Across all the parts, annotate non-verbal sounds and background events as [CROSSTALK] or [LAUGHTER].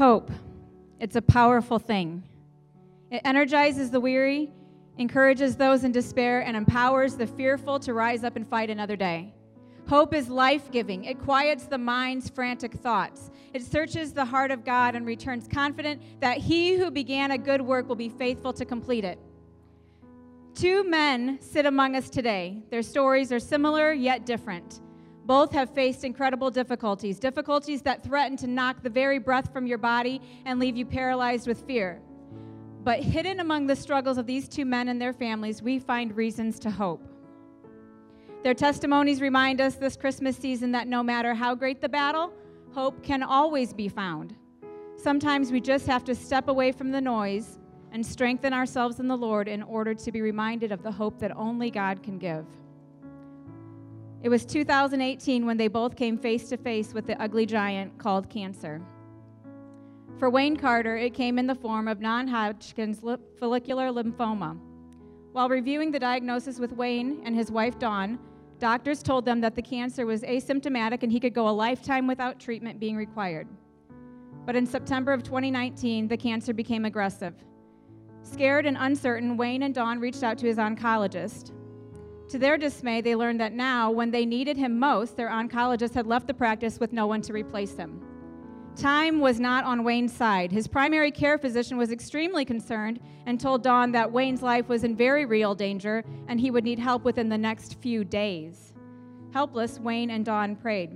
Hope. It's a powerful thing. It energizes the weary, encourages those in despair, and empowers the fearful to rise up and fight another day. Hope is life giving. It quiets the mind's frantic thoughts. It searches the heart of God and returns confident that he who began a good work will be faithful to complete it. Two men sit among us today. Their stories are similar yet different. Both have faced incredible difficulties, difficulties that threaten to knock the very breath from your body and leave you paralyzed with fear. But hidden among the struggles of these two men and their families, we find reasons to hope. Their testimonies remind us this Christmas season that no matter how great the battle, hope can always be found. Sometimes we just have to step away from the noise and strengthen ourselves in the Lord in order to be reminded of the hope that only God can give. It was 2018 when they both came face to face with the ugly giant called cancer. For Wayne Carter, it came in the form of non Hodgkin's follicular lymphoma. While reviewing the diagnosis with Wayne and his wife Dawn, doctors told them that the cancer was asymptomatic and he could go a lifetime without treatment being required. But in September of 2019, the cancer became aggressive. Scared and uncertain, Wayne and Dawn reached out to his oncologist. To their dismay, they learned that now, when they needed him most, their oncologist had left the practice with no one to replace him. Time was not on Wayne's side. His primary care physician was extremely concerned and told Dawn that Wayne's life was in very real danger and he would need help within the next few days. Helpless, Wayne and Dawn prayed.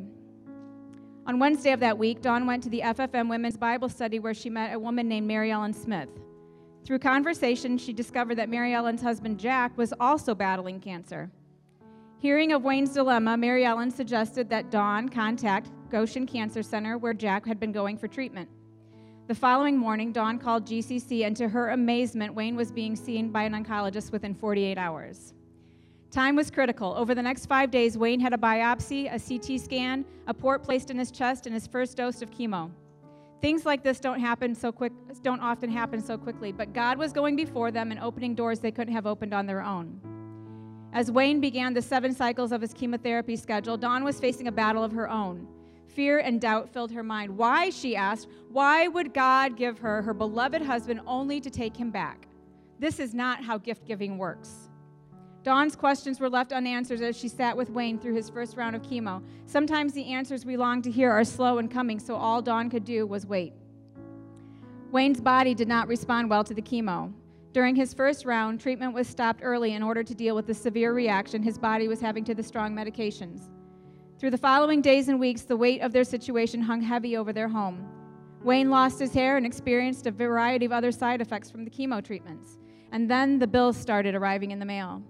On Wednesday of that week, Dawn went to the FFM Women's Bible Study where she met a woman named Mary Ellen Smith. Through conversation, she discovered that Mary Ellen's husband, Jack, was also battling cancer. Hearing of Wayne's dilemma, Mary Ellen suggested that Dawn contact Goshen Cancer Center, where Jack had been going for treatment. The following morning, Dawn called GCC, and to her amazement, Wayne was being seen by an oncologist within 48 hours. Time was critical. Over the next five days, Wayne had a biopsy, a CT scan, a port placed in his chest, and his first dose of chemo. Things like this don't happen so quick, don't often happen so quickly, but God was going before them and opening doors they couldn't have opened on their own. As Wayne began the seven cycles of his chemotherapy schedule, Dawn was facing a battle of her own. Fear and doubt filled her mind. Why, she asked, why would God give her her beloved husband only to take him back? This is not how gift giving works. Dawn's questions were left unanswered as she sat with Wayne through his first round of chemo. Sometimes the answers we long to hear are slow in coming, so all Dawn could do was wait. Wayne's body did not respond well to the chemo. During his first round, treatment was stopped early in order to deal with the severe reaction his body was having to the strong medications. Through the following days and weeks, the weight of their situation hung heavy over their home. Wayne lost his hair and experienced a variety of other side effects from the chemo treatments. And then the bills started arriving in the mail.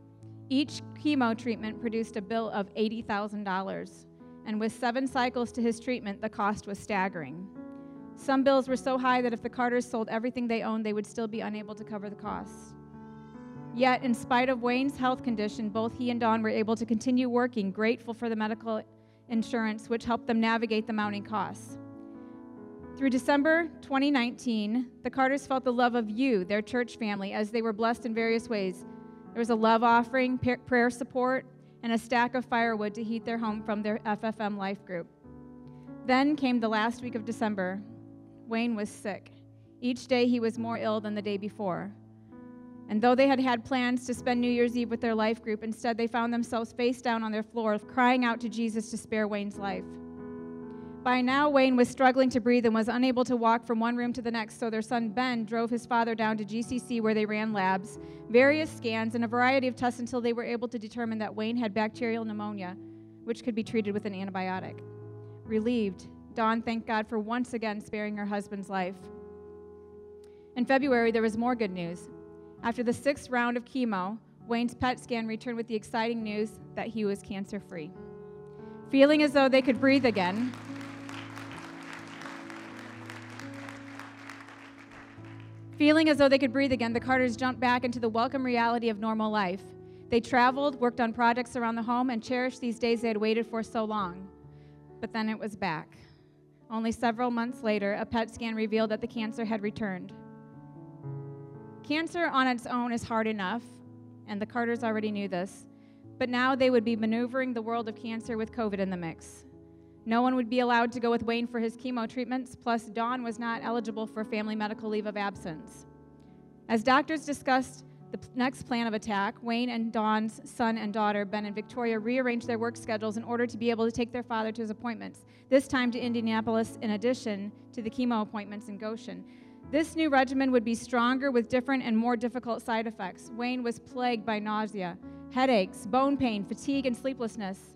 Each chemo treatment produced a bill of $80,000, and with seven cycles to his treatment, the cost was staggering. Some bills were so high that if the Carters sold everything they owned, they would still be unable to cover the costs. Yet, in spite of Wayne's health condition, both he and Dawn were able to continue working, grateful for the medical insurance, which helped them navigate the mounting costs. Through December 2019, the Carters felt the love of you, their church family, as they were blessed in various ways there was a love offering, prayer support, and a stack of firewood to heat their home from their FFM life group. Then came the last week of December. Wayne was sick. Each day he was more ill than the day before. And though they had had plans to spend New Year's Eve with their life group, instead they found themselves face down on their floor, crying out to Jesus to spare Wayne's life. By now, Wayne was struggling to breathe and was unable to walk from one room to the next, so their son Ben drove his father down to GCC where they ran labs, various scans, and a variety of tests until they were able to determine that Wayne had bacterial pneumonia, which could be treated with an antibiotic. Relieved, Dawn thanked God for once again sparing her husband's life. In February, there was more good news. After the sixth round of chemo, Wayne's PET scan returned with the exciting news that he was cancer free. Feeling as though they could breathe again, Feeling as though they could breathe again, the Carters jumped back into the welcome reality of normal life. They traveled, worked on projects around the home, and cherished these days they had waited for so long. But then it was back. Only several months later, a PET scan revealed that the cancer had returned. Cancer on its own is hard enough, and the Carters already knew this, but now they would be maneuvering the world of cancer with COVID in the mix. No one would be allowed to go with Wayne for his chemo treatments, plus, Dawn was not eligible for family medical leave of absence. As doctors discussed the next plan of attack, Wayne and Dawn's son and daughter, Ben and Victoria, rearranged their work schedules in order to be able to take their father to his appointments, this time to Indianapolis in addition to the chemo appointments in Goshen. This new regimen would be stronger with different and more difficult side effects. Wayne was plagued by nausea, headaches, bone pain, fatigue, and sleeplessness.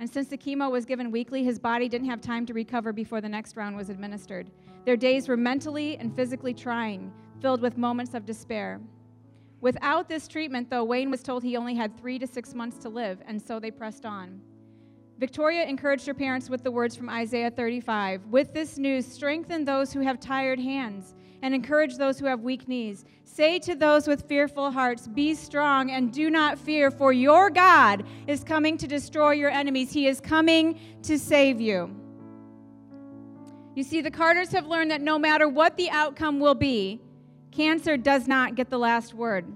And since the chemo was given weekly, his body didn't have time to recover before the next round was administered. Their days were mentally and physically trying, filled with moments of despair. Without this treatment, though, Wayne was told he only had three to six months to live, and so they pressed on. Victoria encouraged her parents with the words from Isaiah 35 With this news, strengthen those who have tired hands and encourage those who have weak knees. Say to those with fearful hearts, Be strong and do not fear, for your God is coming to destroy your enemies. He is coming to save you. You see, the Carters have learned that no matter what the outcome will be, cancer does not get the last word.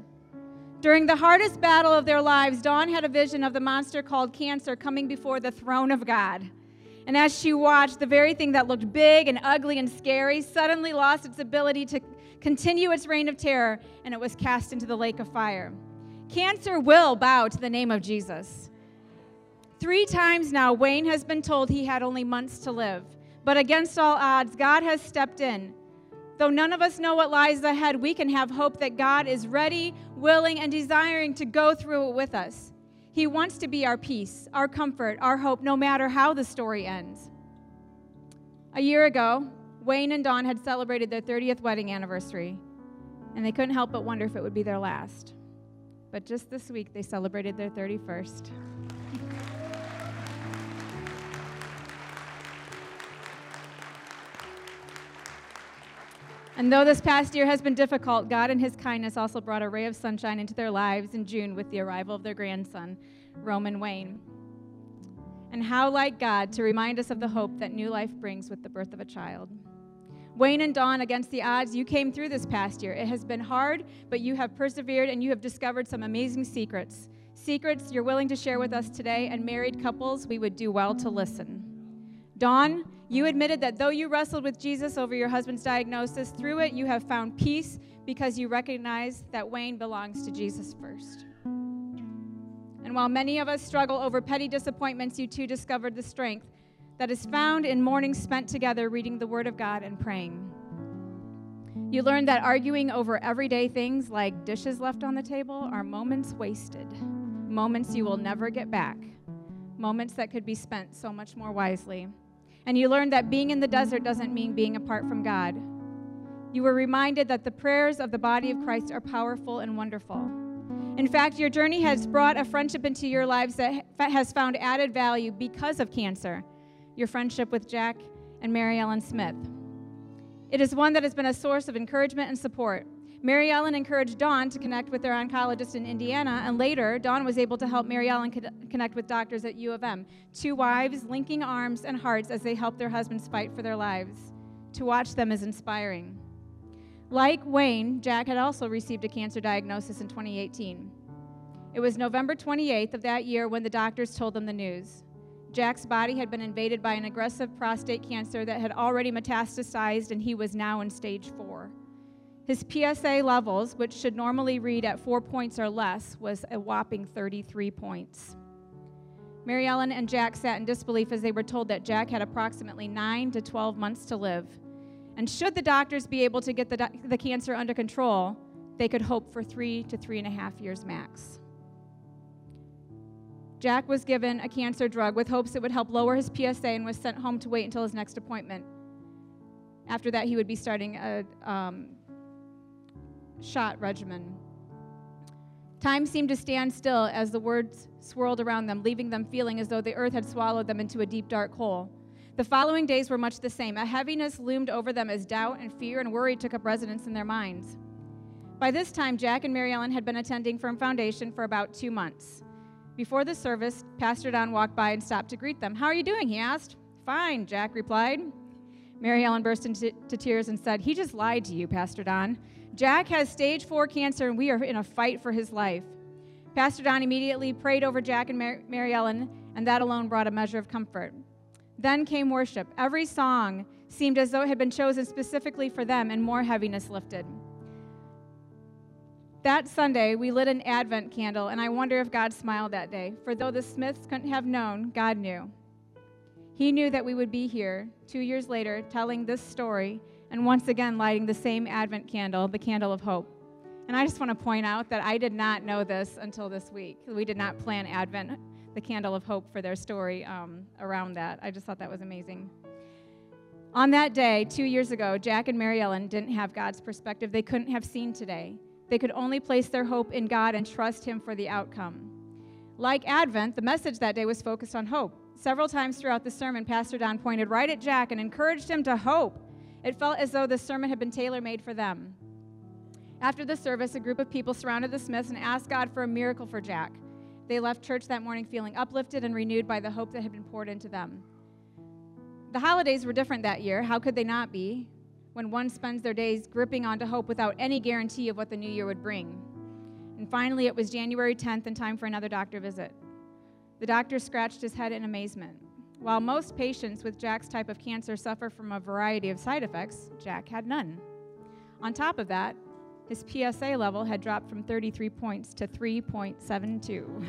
During the hardest battle of their lives, Dawn had a vision of the monster called cancer coming before the throne of God. And as she watched, the very thing that looked big and ugly and scary suddenly lost its ability to continue its reign of terror, and it was cast into the lake of fire. Cancer will bow to the name of Jesus. Three times now, Wayne has been told he had only months to live. But against all odds, God has stepped in Though none of us know what lies ahead, we can have hope that God is ready, willing, and desiring to go through it with us. He wants to be our peace, our comfort, our hope, no matter how the story ends. A year ago, Wayne and Dawn had celebrated their 30th wedding anniversary, and they couldn't help but wonder if it would be their last. But just this week, they celebrated their 31st. And though this past year has been difficult, God in His kindness also brought a ray of sunshine into their lives in June with the arrival of their grandson, Roman Wayne. And how like God to remind us of the hope that new life brings with the birth of a child. Wayne and Dawn, against the odds, you came through this past year. It has been hard, but you have persevered and you have discovered some amazing secrets. Secrets you're willing to share with us today, and married couples, we would do well to listen. Dawn, you admitted that though you wrestled with Jesus over your husband's diagnosis, through it you have found peace because you recognize that Wayne belongs to Jesus first. And while many of us struggle over petty disappointments, you too discovered the strength that is found in mornings spent together reading the Word of God and praying. You learned that arguing over everyday things like dishes left on the table are moments wasted, moments you will never get back, moments that could be spent so much more wisely. And you learned that being in the desert doesn't mean being apart from God. You were reminded that the prayers of the body of Christ are powerful and wonderful. In fact, your journey has brought a friendship into your lives that has found added value because of cancer your friendship with Jack and Mary Ellen Smith. It is one that has been a source of encouragement and support. Mary Ellen encouraged Dawn to connect with their oncologist in Indiana, and later, Dawn was able to help Mary Ellen connect with doctors at U of M. Two wives linking arms and hearts as they help their husbands fight for their lives. To watch them is inspiring. Like Wayne, Jack had also received a cancer diagnosis in 2018. It was November 28th of that year when the doctors told them the news. Jack's body had been invaded by an aggressive prostate cancer that had already metastasized, and he was now in stage four. His PSA levels, which should normally read at four points or less, was a whopping 33 points. Mary Ellen and Jack sat in disbelief as they were told that Jack had approximately 9 to 12 months to live. And should the doctors be able to get the, do- the cancer under control, they could hope for three to three and a half years max. Jack was given a cancer drug with hopes it would help lower his PSA and was sent home to wait until his next appointment. After that, he would be starting a um, shot regimen. Time seemed to stand still as the words swirled around them, leaving them feeling as though the earth had swallowed them into a deep, dark hole. The following days were much the same. A heaviness loomed over them as doubt and fear and worry took up residence in their minds. By this time, Jack and Mary Ellen had been attending Firm Foundation for about two months. Before the service, Pastor Don walked by and stopped to greet them. How are you doing? he asked. Fine, Jack replied. Mary Ellen burst into tears and said, He just lied to you, Pastor Don. Jack has stage four cancer, and we are in a fight for his life. Pastor Don immediately prayed over Jack and Mary Ellen, and that alone brought a measure of comfort. Then came worship. Every song seemed as though it had been chosen specifically for them, and more heaviness lifted. That Sunday, we lit an Advent candle, and I wonder if God smiled that day. For though the Smiths couldn't have known, God knew. He knew that we would be here two years later telling this story and once again lighting the same Advent candle, the candle of hope. And I just want to point out that I did not know this until this week. We did not plan Advent, the candle of hope, for their story um, around that. I just thought that was amazing. On that day, two years ago, Jack and Mary Ellen didn't have God's perspective. They couldn't have seen today. They could only place their hope in God and trust Him for the outcome. Like Advent, the message that day was focused on hope. Several times throughout the sermon, Pastor Don pointed right at Jack and encouraged him to hope. It felt as though the sermon had been tailor made for them. After the service, a group of people surrounded the Smiths and asked God for a miracle for Jack. They left church that morning feeling uplifted and renewed by the hope that had been poured into them. The holidays were different that year. How could they not be? When one spends their days gripping onto hope without any guarantee of what the new year would bring. And finally, it was January 10th and time for another doctor visit. The doctor scratched his head in amazement. While most patients with Jack's type of cancer suffer from a variety of side effects, Jack had none. On top of that, his PSA level had dropped from 33 points to 3.72.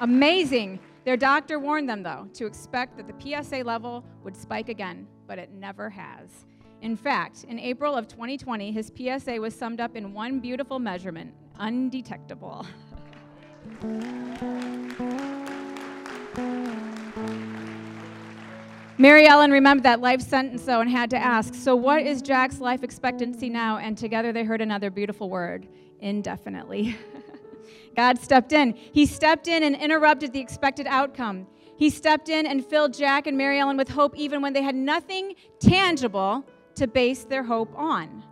Amazing. Their doctor warned them, though, to expect that the PSA level would spike again, but it never has. In fact, in April of 2020, his PSA was summed up in one beautiful measurement undetectable. Mary Ellen remembered that life sentence, though, and had to ask, So, what is Jack's life expectancy now? And together they heard another beautiful word indefinitely. [LAUGHS] God stepped in. He stepped in and interrupted the expected outcome. He stepped in and filled Jack and Mary Ellen with hope even when they had nothing tangible to base their hope on.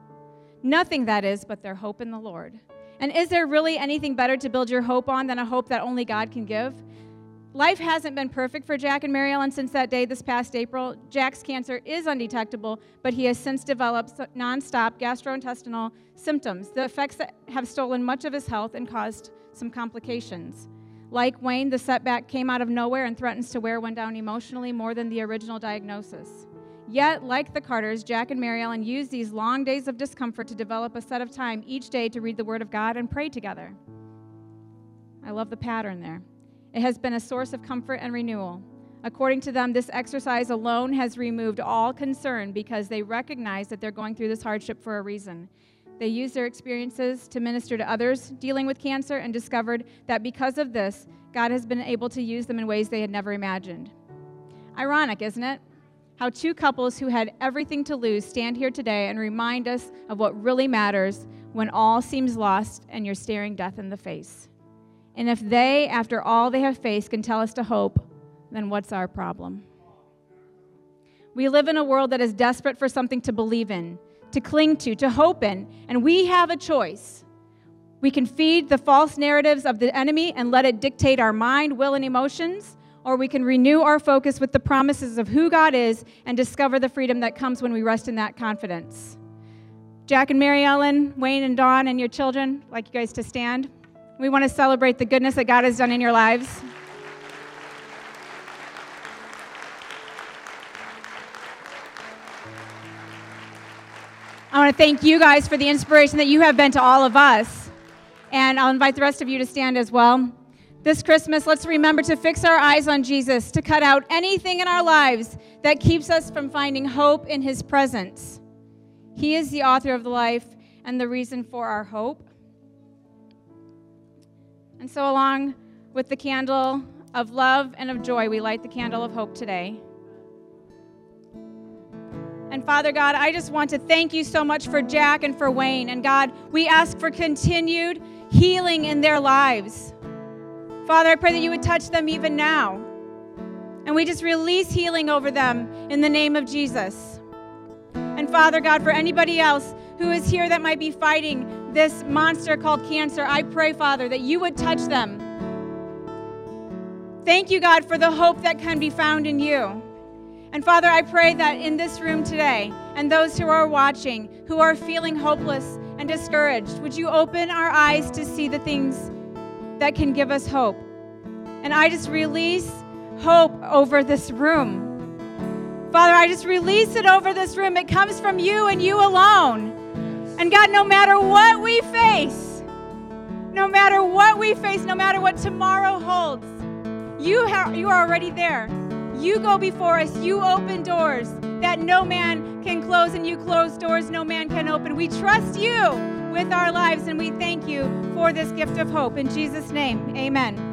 Nothing, that is, but their hope in the Lord. And is there really anything better to build your hope on than a hope that only God can give? Life hasn't been perfect for Jack and Mary Ellen since that day this past April. Jack's cancer is undetectable, but he has since developed nonstop gastrointestinal symptoms, the effects that have stolen much of his health and caused some complications. Like Wayne, the setback came out of nowhere and threatens to wear one down emotionally more than the original diagnosis. Yet, like the Carters, Jack and Mary Ellen used these long days of discomfort to develop a set of time each day to read the Word of God and pray together. I love the pattern there. It has been a source of comfort and renewal. According to them, this exercise alone has removed all concern because they recognize that they're going through this hardship for a reason. They used their experiences to minister to others dealing with cancer and discovered that because of this, God has been able to use them in ways they had never imagined. Ironic, isn't it? How two couples who had everything to lose stand here today and remind us of what really matters when all seems lost and you're staring death in the face. And if they, after all they have faced, can tell us to hope, then what's our problem? We live in a world that is desperate for something to believe in, to cling to, to hope in, and we have a choice. We can feed the false narratives of the enemy and let it dictate our mind, will, and emotions, or we can renew our focus with the promises of who God is and discover the freedom that comes when we rest in that confidence. Jack and Mary Ellen, Wayne and Dawn, and your children, I'd like you guys to stand. We want to celebrate the goodness that God has done in your lives. I want to thank you guys for the inspiration that you have been to all of us. And I'll invite the rest of you to stand as well. This Christmas, let's remember to fix our eyes on Jesus, to cut out anything in our lives that keeps us from finding hope in His presence. He is the author of the life and the reason for our hope. And so, along with the candle of love and of joy, we light the candle of hope today. And Father God, I just want to thank you so much for Jack and for Wayne. And God, we ask for continued healing in their lives. Father, I pray that you would touch them even now. And we just release healing over them in the name of Jesus. And Father God, for anybody else who is here that might be fighting this monster called cancer, I pray, Father, that you would touch them. Thank you, God, for the hope that can be found in you. And Father, I pray that in this room today, and those who are watching, who are feeling hopeless and discouraged, would you open our eyes to see the things that can give us hope. And I just release hope over this room. Father, I just release it over this room. It comes from you and you alone. And God, no matter what we face, no matter what we face, no matter what tomorrow holds, you, you are already there. You go before us. You open doors that no man can close, and you close doors no man can open. We trust you with our lives, and we thank you for this gift of hope. In Jesus' name, amen.